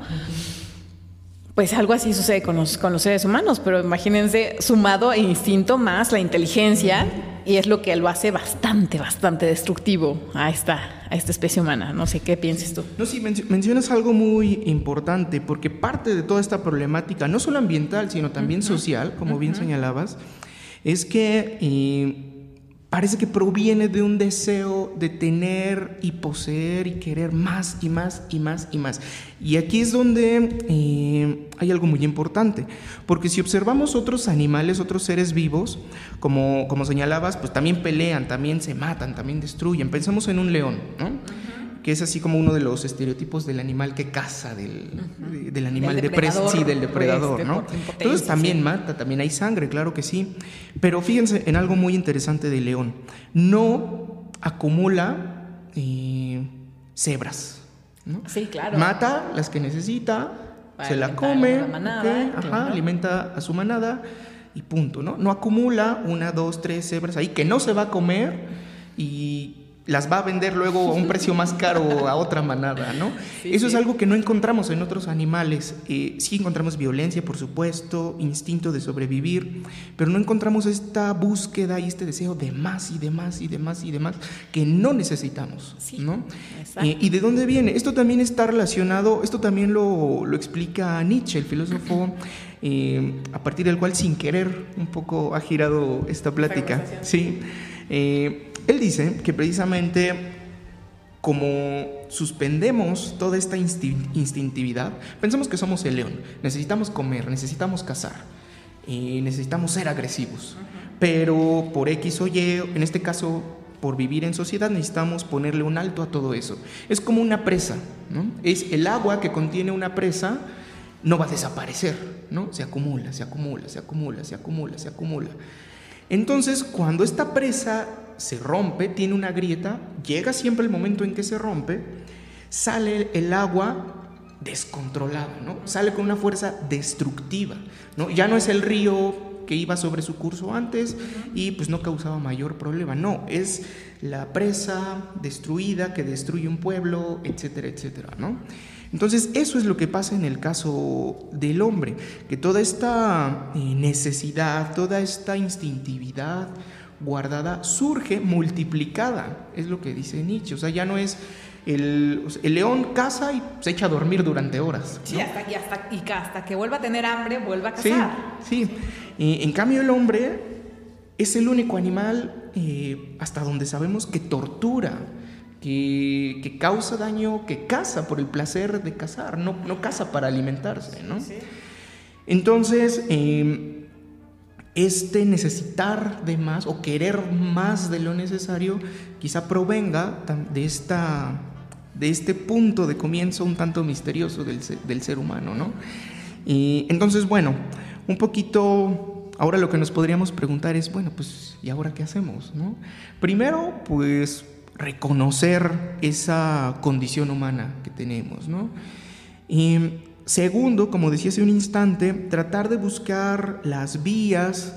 Pues algo así sucede con los, con los seres humanos, pero imagínense sumado a instinto más la inteligencia y es lo que lo hace bastante, bastante destructivo a esta, a esta especie humana. No sé qué pienses tú. No, sí, mencio- mencionas algo muy importante, porque parte de toda esta problemática, no solo ambiental, sino también social, como bien señalabas, es que eh, parece que proviene de un deseo de tener y poseer y querer más y más y más y más. Y aquí es donde eh, hay algo muy importante, porque si observamos otros animales, otros seres vivos, como, como señalabas, pues también pelean, también se matan, también destruyen. Pensemos en un león, ¿no? Que es así como uno de los estereotipos del animal que caza, del, de- del animal depres- depredador, sí, del depredador, pues, de ¿no? Entonces también sí. mata, también hay sangre, claro que sí. Pero fíjense en algo muy interesante del león. No acumula eh, cebras. ¿no? Sí, claro. Mata las que necesita, Para se la come, a la manada, ok, ajá, claro. alimenta a su manada y punto, ¿no? No acumula una, dos, tres cebras ahí que no se va a comer y las va a vender luego a un precio más caro a otra manada, ¿no? Eso es algo que no encontramos en otros animales. Eh, sí encontramos violencia, por supuesto, instinto de sobrevivir, pero no encontramos esta búsqueda y este deseo de más y de más y de más y de más que no necesitamos, Sí, ¿no? Eh, ¿Y de dónde viene? Esto también está relacionado, esto también lo, lo explica Nietzsche, el filósofo, eh, a partir del cual sin querer un poco ha girado esta plática. Sí. Eh, él dice que precisamente como suspendemos toda esta insti- instintividad, pensamos que somos el león, necesitamos comer, necesitamos cazar, eh, necesitamos ser agresivos, pero por X o Y, en este caso por vivir en sociedad necesitamos ponerle un alto a todo eso. Es como una presa, ¿no? Es el agua que contiene una presa no va a desaparecer, ¿no? Se acumula, se acumula, se acumula, se acumula, se acumula. Entonces, cuando esta presa se rompe, tiene una grieta, llega siempre el momento en que se rompe, sale el agua descontrolada, ¿no? Sale con una fuerza destructiva, ¿no? Ya no es el río que iba sobre su curso antes y pues no causaba mayor problema, no, es la presa destruida que destruye un pueblo, etcétera, etcétera, ¿no? Entonces, eso es lo que pasa en el caso del hombre, que toda esta eh, necesidad, toda esta instintividad guardada surge multiplicada, es lo que dice Nietzsche, o sea, ya no es el, león caza y se echa a dormir durante horas. Sí, hasta, y, hasta, y que hasta que vuelva a tener hambre, vuelva a Sí, cazar. sí. Eh, en cambio, el hombre es el único animal, eh, hasta donde sabemos, que tortura, que, que causa daño, que caza por el placer de cazar, no, no caza para alimentarse, ¿no? Entonces, eh, este necesitar de más o querer más de lo necesario quizá provenga de esta de este punto de comienzo un tanto misterioso del ser, del ser humano, ¿no? Y entonces, bueno, un poquito, ahora lo que nos podríamos preguntar es, bueno, pues, ¿y ahora qué hacemos, no? Primero, pues, reconocer esa condición humana que tenemos, ¿no? Y segundo, como decía hace un instante, tratar de buscar las vías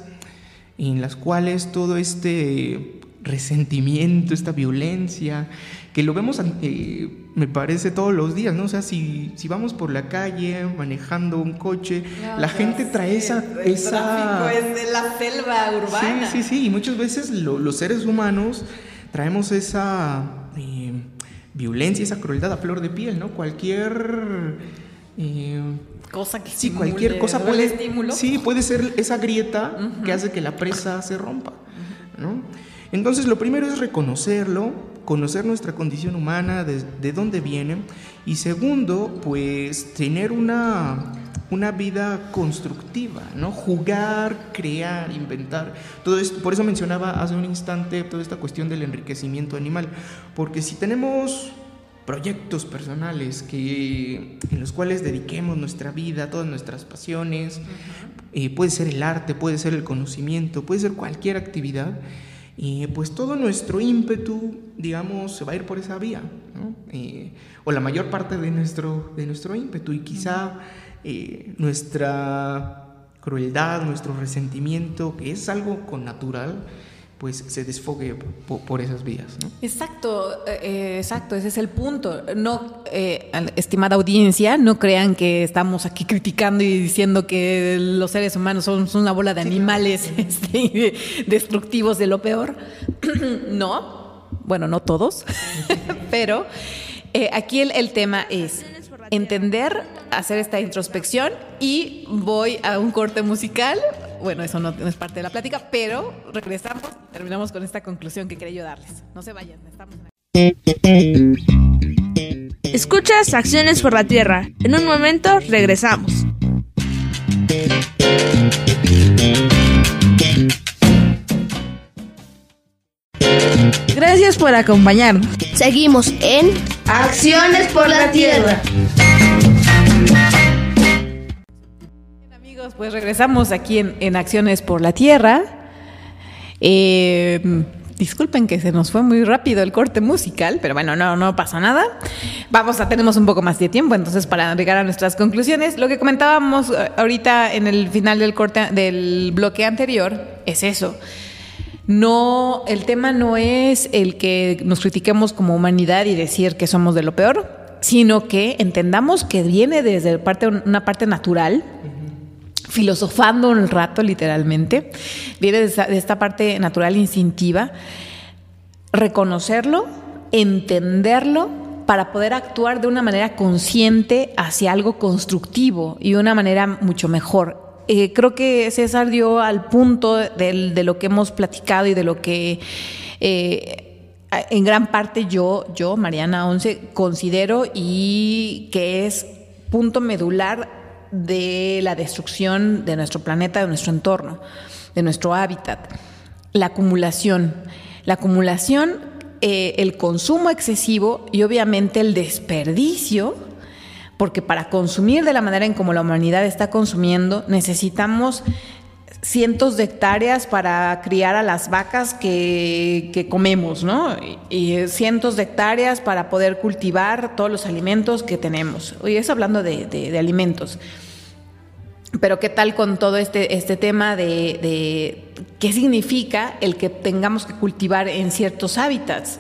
en las cuales todo este resentimiento, esta violencia, que lo vemos, eh, me parece, todos los días, ¿no? O sea, si, si vamos por la calle manejando un coche, la gente trae esa... El esa... tráfico es de la selva urbana. Sí, sí, sí, y muchas veces lo- los seres humanos traemos esa eh, violencia, esa crueldad a flor de piel, ¿no? Cualquier... eh, Cosa que Sí, estimule, cualquier cosa puede, estímulo. sí, puede ser esa grieta que hace que la presa se rompa. ¿no? Entonces, lo primero es reconocerlo, conocer nuestra condición humana, de, de dónde viene, y segundo, pues tener una, una vida constructiva, ¿no? Jugar, crear, inventar. Todo esto, por eso mencionaba hace un instante toda esta cuestión del enriquecimiento animal, porque si tenemos proyectos personales que, en los cuales dediquemos nuestra vida, todas nuestras pasiones. Eh, puede ser el arte, puede ser el conocimiento, puede ser cualquier actividad. Y pues todo nuestro ímpetu, digamos, se va a ir por esa vía, ¿no? Eh, o la mayor parte de nuestro, de nuestro ímpetu. Y quizá eh, nuestra crueldad, nuestro resentimiento, que es algo con natural, pues se desfogue po- por, esas vías, ¿no? Exacto, eh, eh, exacto, ese es el punto. No, eh, estimada audiencia, no crean que estamos aquí criticando y diciendo que los seres humanos son, son una bola de animales este, destructivos de lo peor. no, bueno, no todos, pero eh, aquí el, el tema es entender, hacer esta introspección y voy a un corte musical. Bueno, eso no, es parte de la plática, pero regresamos terminamos con esta conclusión que quería yo darles. No se vayan, estamos Escuchas Acciones por la Tierra. En un momento regresamos. Gracias por acompañarnos. Seguimos en Acciones por la Tierra. Bien, amigos, pues regresamos aquí en, en Acciones por la Tierra. Eh, disculpen que se nos fue muy rápido el corte musical, pero bueno, no, no pasa nada. Vamos a tenemos un poco más de tiempo, entonces para llegar a nuestras conclusiones, lo que comentábamos eh, ahorita en el final del corte del bloque anterior es eso. No, el tema no es el que nos critiquemos como humanidad y decir que somos de lo peor, sino que entendamos que viene desde parte, una parte natural, filosofando un rato literalmente, viene de esta, de esta parte natural instintiva, reconocerlo, entenderlo para poder actuar de una manera consciente hacia algo constructivo y una manera mucho mejor. Eh, creo que César dio al punto de lo que hemos platicado y de lo que eh, en gran parte yo, yo, Mariana Once, considero y que es punto medular de la destrucción de nuestro planeta, de nuestro entorno, de nuestro hábitat. La acumulación. La acumulación, eh, el consumo excesivo y obviamente el desperdicio, porque para consumir de la manera en como la humanidad está consumiendo, necesitamos cientos de hectáreas para criar a las vacas que, comemos, ¿no? Y, cientos de hectáreas para poder cultivar todos los alimentos que tenemos. Hoy es hablando de, alimentos. Pero qué tal con todo este, este tema de qué significa el que tengamos que cultivar en ciertos hábitats.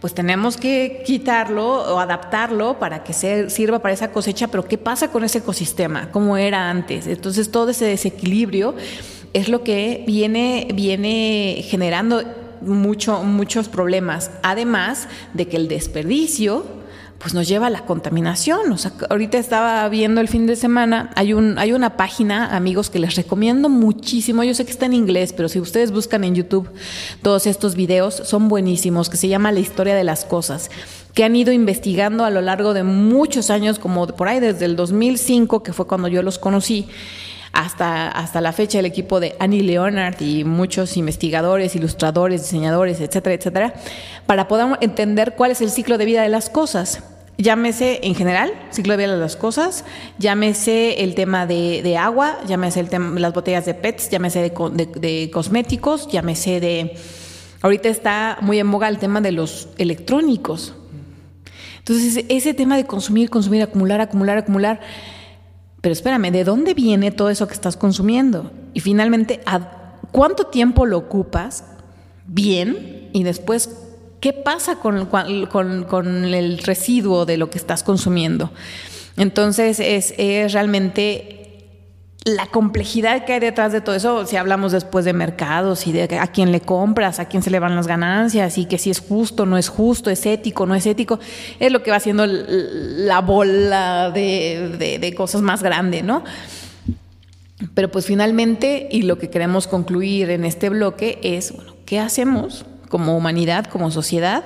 Pues tenemos que quitarlo o adaptarlo para que se, sirva para esa cosecha, pero ¿qué pasa con ese ecosistema? ¿Cómo era antes? Entonces todo ese desequilibrio es lo que viene, viene generando mucho, muchos problemas. Además de que el desperdicio pues nos lleva a la contaminación. O sea, ahorita estaba viendo el fin de semana, hay, un, hay una página, amigos, que les recomiendo muchísimo. Yo sé que está en inglés, pero si ustedes buscan en YouTube todos estos videos, son buenísimos, que se llama La historia de las cosas que han ido investigando a lo largo de muchos años, como por ahí desde el 2005, que fue cuando yo los conocí, hasta, hasta la fecha el equipo de Annie Leonard y muchos investigadores, ilustradores, diseñadores, etcétera, etcétera, para poder entender cuál es el ciclo de vida de las cosas. Llámese en general, ciclo de vida de las cosas, llámese el tema de, de agua, llámese el tema las botellas de PETs, llámese de, de- de cosméticos, llámese de Ahorita está muy en boga el tema de los electrónicos. Entonces, ese tema de consumir, consumir, acumular, acumular, acumular. Pero espérame, ¿de dónde viene todo eso que estás consumiendo? Y finalmente, ¿a ¿cuánto tiempo lo ocupas bien? Y después, ¿qué pasa con, con, con el residuo de lo que estás consumiendo? Entonces, es, es realmente la complejidad que hay detrás de todo eso, si hablamos después de mercados y de a quién le compras, a quién se le van las ganancias y que si es justo, no es justo, es ético, no es ético, es lo que va haciendo la bola de, de cosas más grande, ¿no? Pero pues finalmente, y lo que queremos concluir en este bloque es, bueno, ¿qué hacemos como humanidad, como sociedad?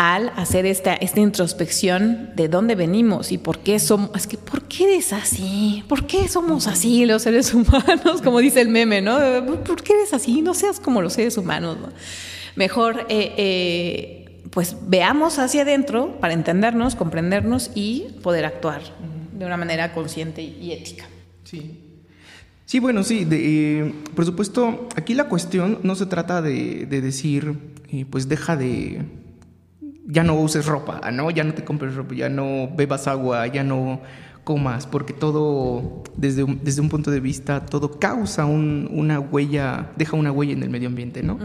Al hacer esta, esta introspección de dónde venimos y por qué somos, es que ¿por qué eres así? ¿Por qué somos así los seres humanos? Como dice el meme, ¿no? ¿Por qué eres así? No seas como los seres humanos, ¿no? Mejor, eh, eh, pues veamos hacia adentro para entendernos, comprendernos y poder actuar de una manera consciente y ética. Sí. Sí, bueno, sí, eh, por supuesto, aquí la cuestión no se trata de, decir, pues deja de, ya no uses ropa, ¿no? Ya no te compres ropa, ya no bebas agua, ya no comas, porque todo, desde, desde un punto de vista, todo causa una huella, deja una huella en el medio ambiente, ¿no?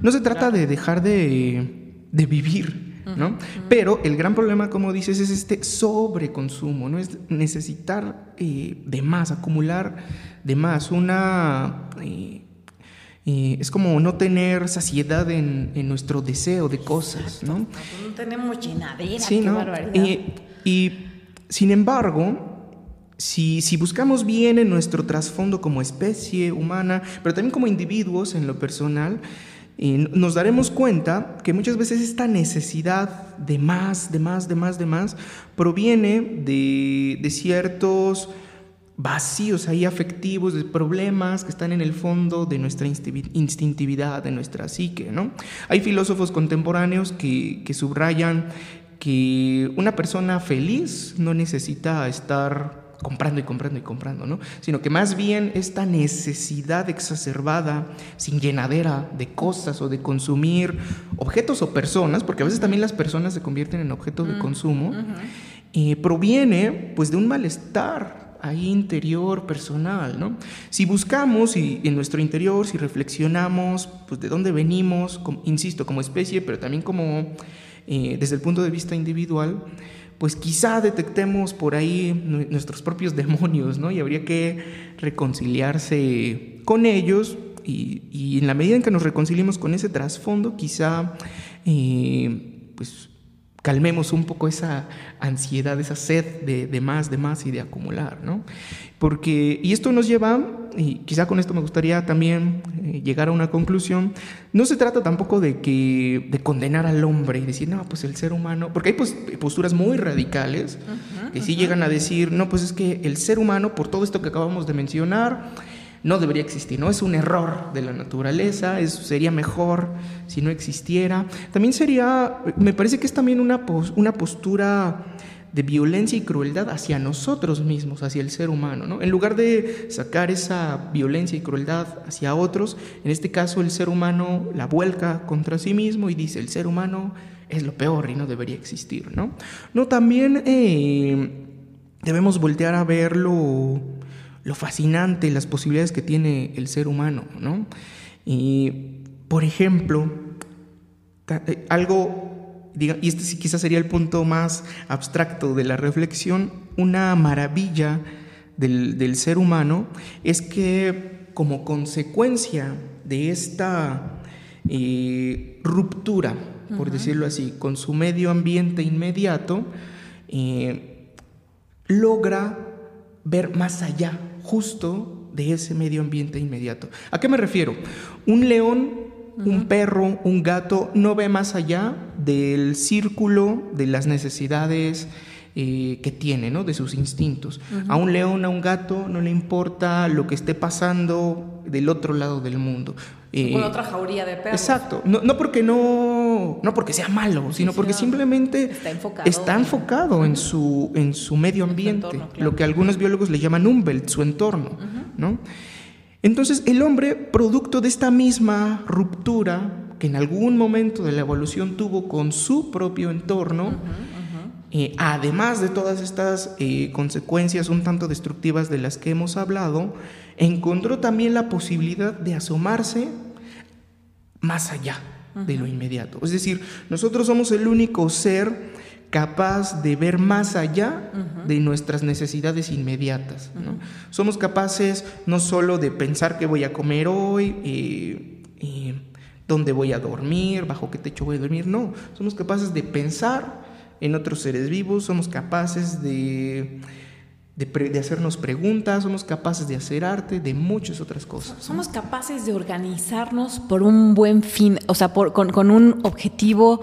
No se trata de dejar de, vivir, ¿no? Pero el gran problema, como dices, es este sobreconsumo, ¿no? Es necesitar eh, de más, acumular de más, una... Eh, es como no tener saciedad en, nuestro deseo de cosas, ¿no? No, pues tenemos llenadera, sí, qué barbaridad. y sin embargo, si, si, buscamos bien en nuestro trasfondo como especie humana, pero también como individuos en lo personal, eh, nos daremos cuenta que muchas veces esta necesidad de más, de más, de más, de más, proviene de, de ciertos vacíos ahí afectivos, de problemas que están en el fondo de nuestra instintividad, de nuestra psique. ¿no? Hay filósofos contemporáneos que, que subrayan que una persona feliz no necesita estar comprando y comprando y comprando, ¿no? Sino que más bien esta necesidad exacerbada, sin llenadera de cosas o de consumir objetos o personas, porque a veces también las personas se convierten en objetos de mm, consumo, eh, proviene pues de un malestar ahí interior, personal, ¿no? Si buscamos y en nuestro interior, si reflexionamos, pues de dónde venimos, insisto, como especie, pero también como eh, desde el punto de vista individual, pues quizá detectemos por ahí nuestros propios demonios, ¿no? Y habría que reconciliarse con ellos y, en la medida en que nos reconciliemos con ese trasfondo, quizá, eh, pues calmemos un poco esa ansiedad, esa sed de, más, de más y de acumular, ¿no? Porque, y esto nos lleva, y quizá con esto me gustaría también eh, llegar a una conclusión, no se trata tampoco de, que, de condenar al hombre y decir, no, pues el ser humano, porque hay pues, posturas muy radicales que sí llegan a decir, no, pues es que el ser humano, por todo esto que acabamos de mencionar, no debería existir, ¿no? Es un error de la naturaleza, eso sería mejor si no existiera. También sería, me parece que es también una, una postura de violencia y crueldad hacia nosotros mismos, hacia el ser humano, ¿no? En lugar de sacar esa violencia y crueldad hacia otros, en este caso el ser humano la vuelca contra sí mismo y dice, el ser humano es lo peor y no debería existir, ¿no? No, también eh, debemos voltear a verlo lo fascinante, las posibilidades que tiene el ser humano, ¿no? Y, por ejemplo, eh, algo, y este sí quizás sería el punto más abstracto de la reflexión, una maravilla del, ser humano es que como consecuencia de esta eh, ruptura, por decirlo así, con su medio ambiente inmediato, eh, logra ver más allá justo de ese medio ambiente inmediato. ¿A qué me refiero? Un león, un perro, un gato no ve más allá del círculo de las necesidades eh, que tiene, ¿no? de sus instintos. A un león, a un gato no le importa lo que esté pasando del otro lado del mundo. Eh, otra jauría de perros. Exacto. No, porque no, no porque sea malo, sino porque simplemente está enfocado, en, su, en su medio ambiente, lo que algunos biólogos le llaman umbelt, su entorno. ¿no? Entonces, el hombre, producto de esta misma ruptura que en algún momento de la evolución tuvo con su propio entorno, eh, además de todas estas eh, consecuencias un tanto destructivas de las que hemos hablado, encontró también la posibilidad de asomarse más allá de lo inmediato. Es decir, nosotros somos el único ser capaz de ver más allá de nuestras necesidades inmediatas. Somos capaces no solo de pensar qué voy a comer hoy, eh, eh, dónde voy a dormir, bajo qué techo voy a dormir, no, somos capaces de pensar en otros seres vivos, somos capaces de de, hacernos preguntas, somos capaces de hacer arte, de muchas otras cosas. Somos capaces de organizarnos por un buen fin, o sea, por, con, con un objetivo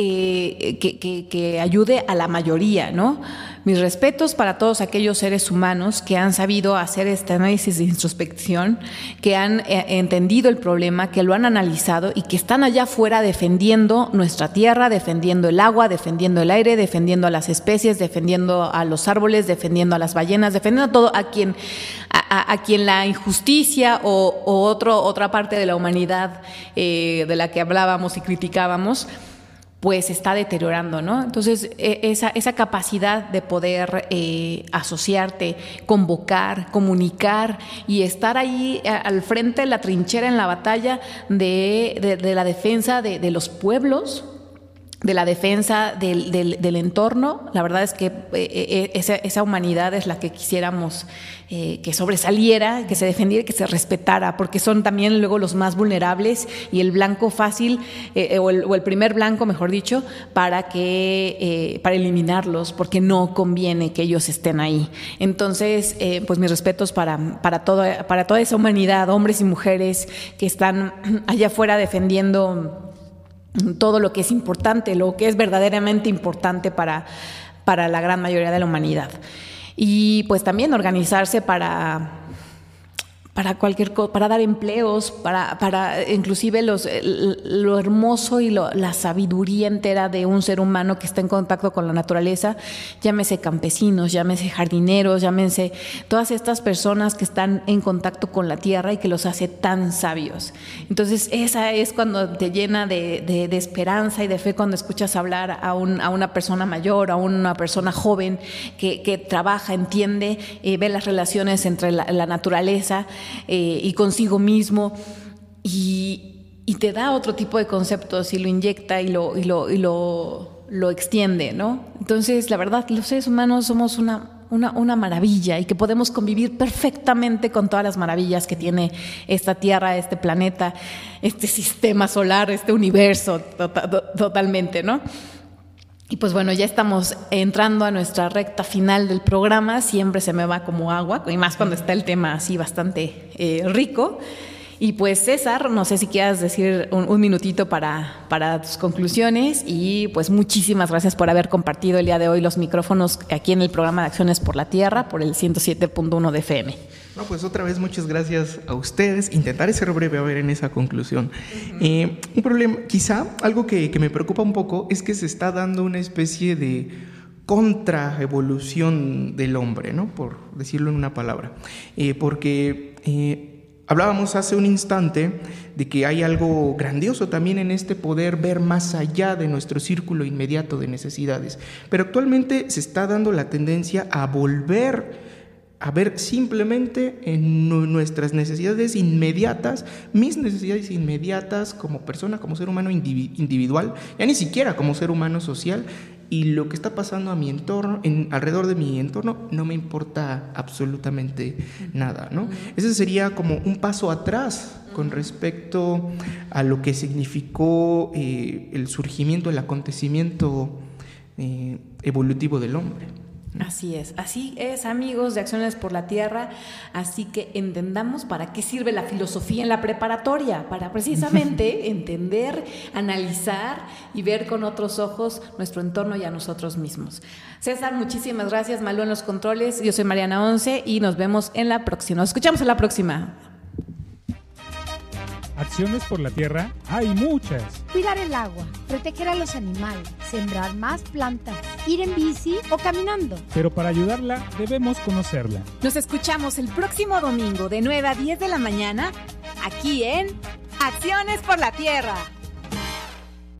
eh, que, ayude a la mayoría, ¿no? Mis respetos para todos aquellos seres humanos que han sabido hacer este análisis de introspección, que han eh, entendido el problema, que lo han analizado y que están allá afuera defendiendo nuestra tierra, defendiendo el agua, defendiendo el aire, defendiendo a las especies, defendiendo a los árboles, defendiendo a las ballenas, defendiendo a todo a quien, a, quien la injusticia o, otro, otra parte de la humanidad eh, de la que hablábamos y criticábamos pues está deteriorando, ¿no? Entonces, e, esa, esa capacidad de poder eh, asociarte, convocar, comunicar y estar ahí al frente de la trinchera en la batalla de, la defensa de, los pueblos, de la defensa del, del, entorno. La verdad es que eh, esa, esa, humanidad es la que quisiéramos eh, que sobresaliera, que se defendiera, que se respetara, porque son también luego los más vulnerables y el blanco fácil, eh, eh, o, el, primer blanco, mejor dicho, para, que, para eliminarlos, porque no conviene que ellos estén ahí. Entonces, pues mis respetos para, para, para toda esa humanidad, hombres y mujeres que están allá afuera defendiendo todo lo que es importante, lo que es verdaderamente importante para, para la gran mayoría de la humanidad. Y pues también organizarse para para cualquier para dar empleos, para, para inclusive los, lo hermoso y la sabiduría entera de un ser humano que está en contacto con la naturaleza, llámese campesinos, llámese jardineros, llámese todas estas personas que están en contacto con la tierra y que los hace tan sabios. Entonces, esa es cuando te llena de, de, esperanza y de fe cuando escuchas hablar a, un, a, una persona mayor, a una persona joven que, trabaja, entiende, eh, ve las relaciones entre la naturaleza eh, y consigo mismo y, te da otro tipo de conceptos y lo inyecta y lo, y lo, y lo, lo extiende, ¿no? Entonces, la verdad, los seres humanos somos una, una, una, maravilla y que podemos convivir perfectamente con todas las maravillas que tiene esta Tierra, este planeta, este sistema solar, este universo, tota, totalmente, ¿no? Y pues bueno, ya estamos entrando a nuestra recta final del programa. Siempre se me va como agua, y más cuando está el tema así bastante eh, rico. Y pues César, no sé si quieras decir un, minutito para, para, tus conclusiones y pues muchísimas gracias por haber compartido el día de hoy los micrófonos aquí en el programa de Acciones por la Tierra por el 107.1 de FM. No, pues otra vez muchas gracias a ustedes. Intentaré ser breve a ver en esa conclusión. Eh, un problema, quizá algo que, me preocupa un poco es que se está dando una especie de contraevolución del hombre, ¿no? Por decirlo en una palabra. Eh, porque eh, hablábamos hace un instante de que hay algo grandioso también en este poder ver más allá de nuestro círculo inmediato de necesidades. Pero actualmente se está dando la tendencia a volver a ver simplemente en nuestras necesidades inmediatas, mis necesidades inmediatas como persona, como ser humano individual, ya ni siquiera como ser humano social, y lo que está pasando a mi entorno, en, alrededor de mi entorno, no me importa absolutamente nada, ¿no? Ese sería como un paso atrás con respecto a lo que significó eh, el surgimiento, el acontecimiento eh, evolutivo del hombre. Así es, así es amigos de Acciones por la Tierra, así que entendamos para qué sirve la filosofía en la preparatoria, para precisamente entender, analizar y ver con otros ojos nuestro entorno y a nosotros mismos. César, muchísimas gracias, Malú en los controles, yo soy Mariana Once y nos vemos en la próxima, nos escuchamos en la próxima. Acciones por la tierra hay muchas. Cuidar el agua, proteger a los animales, sembrar más plantas, ir en bici o caminando. Pero para ayudarla debemos conocerla. Nos escuchamos el próximo domingo de 9 a 10 de la mañana aquí en Acciones por la Tierra.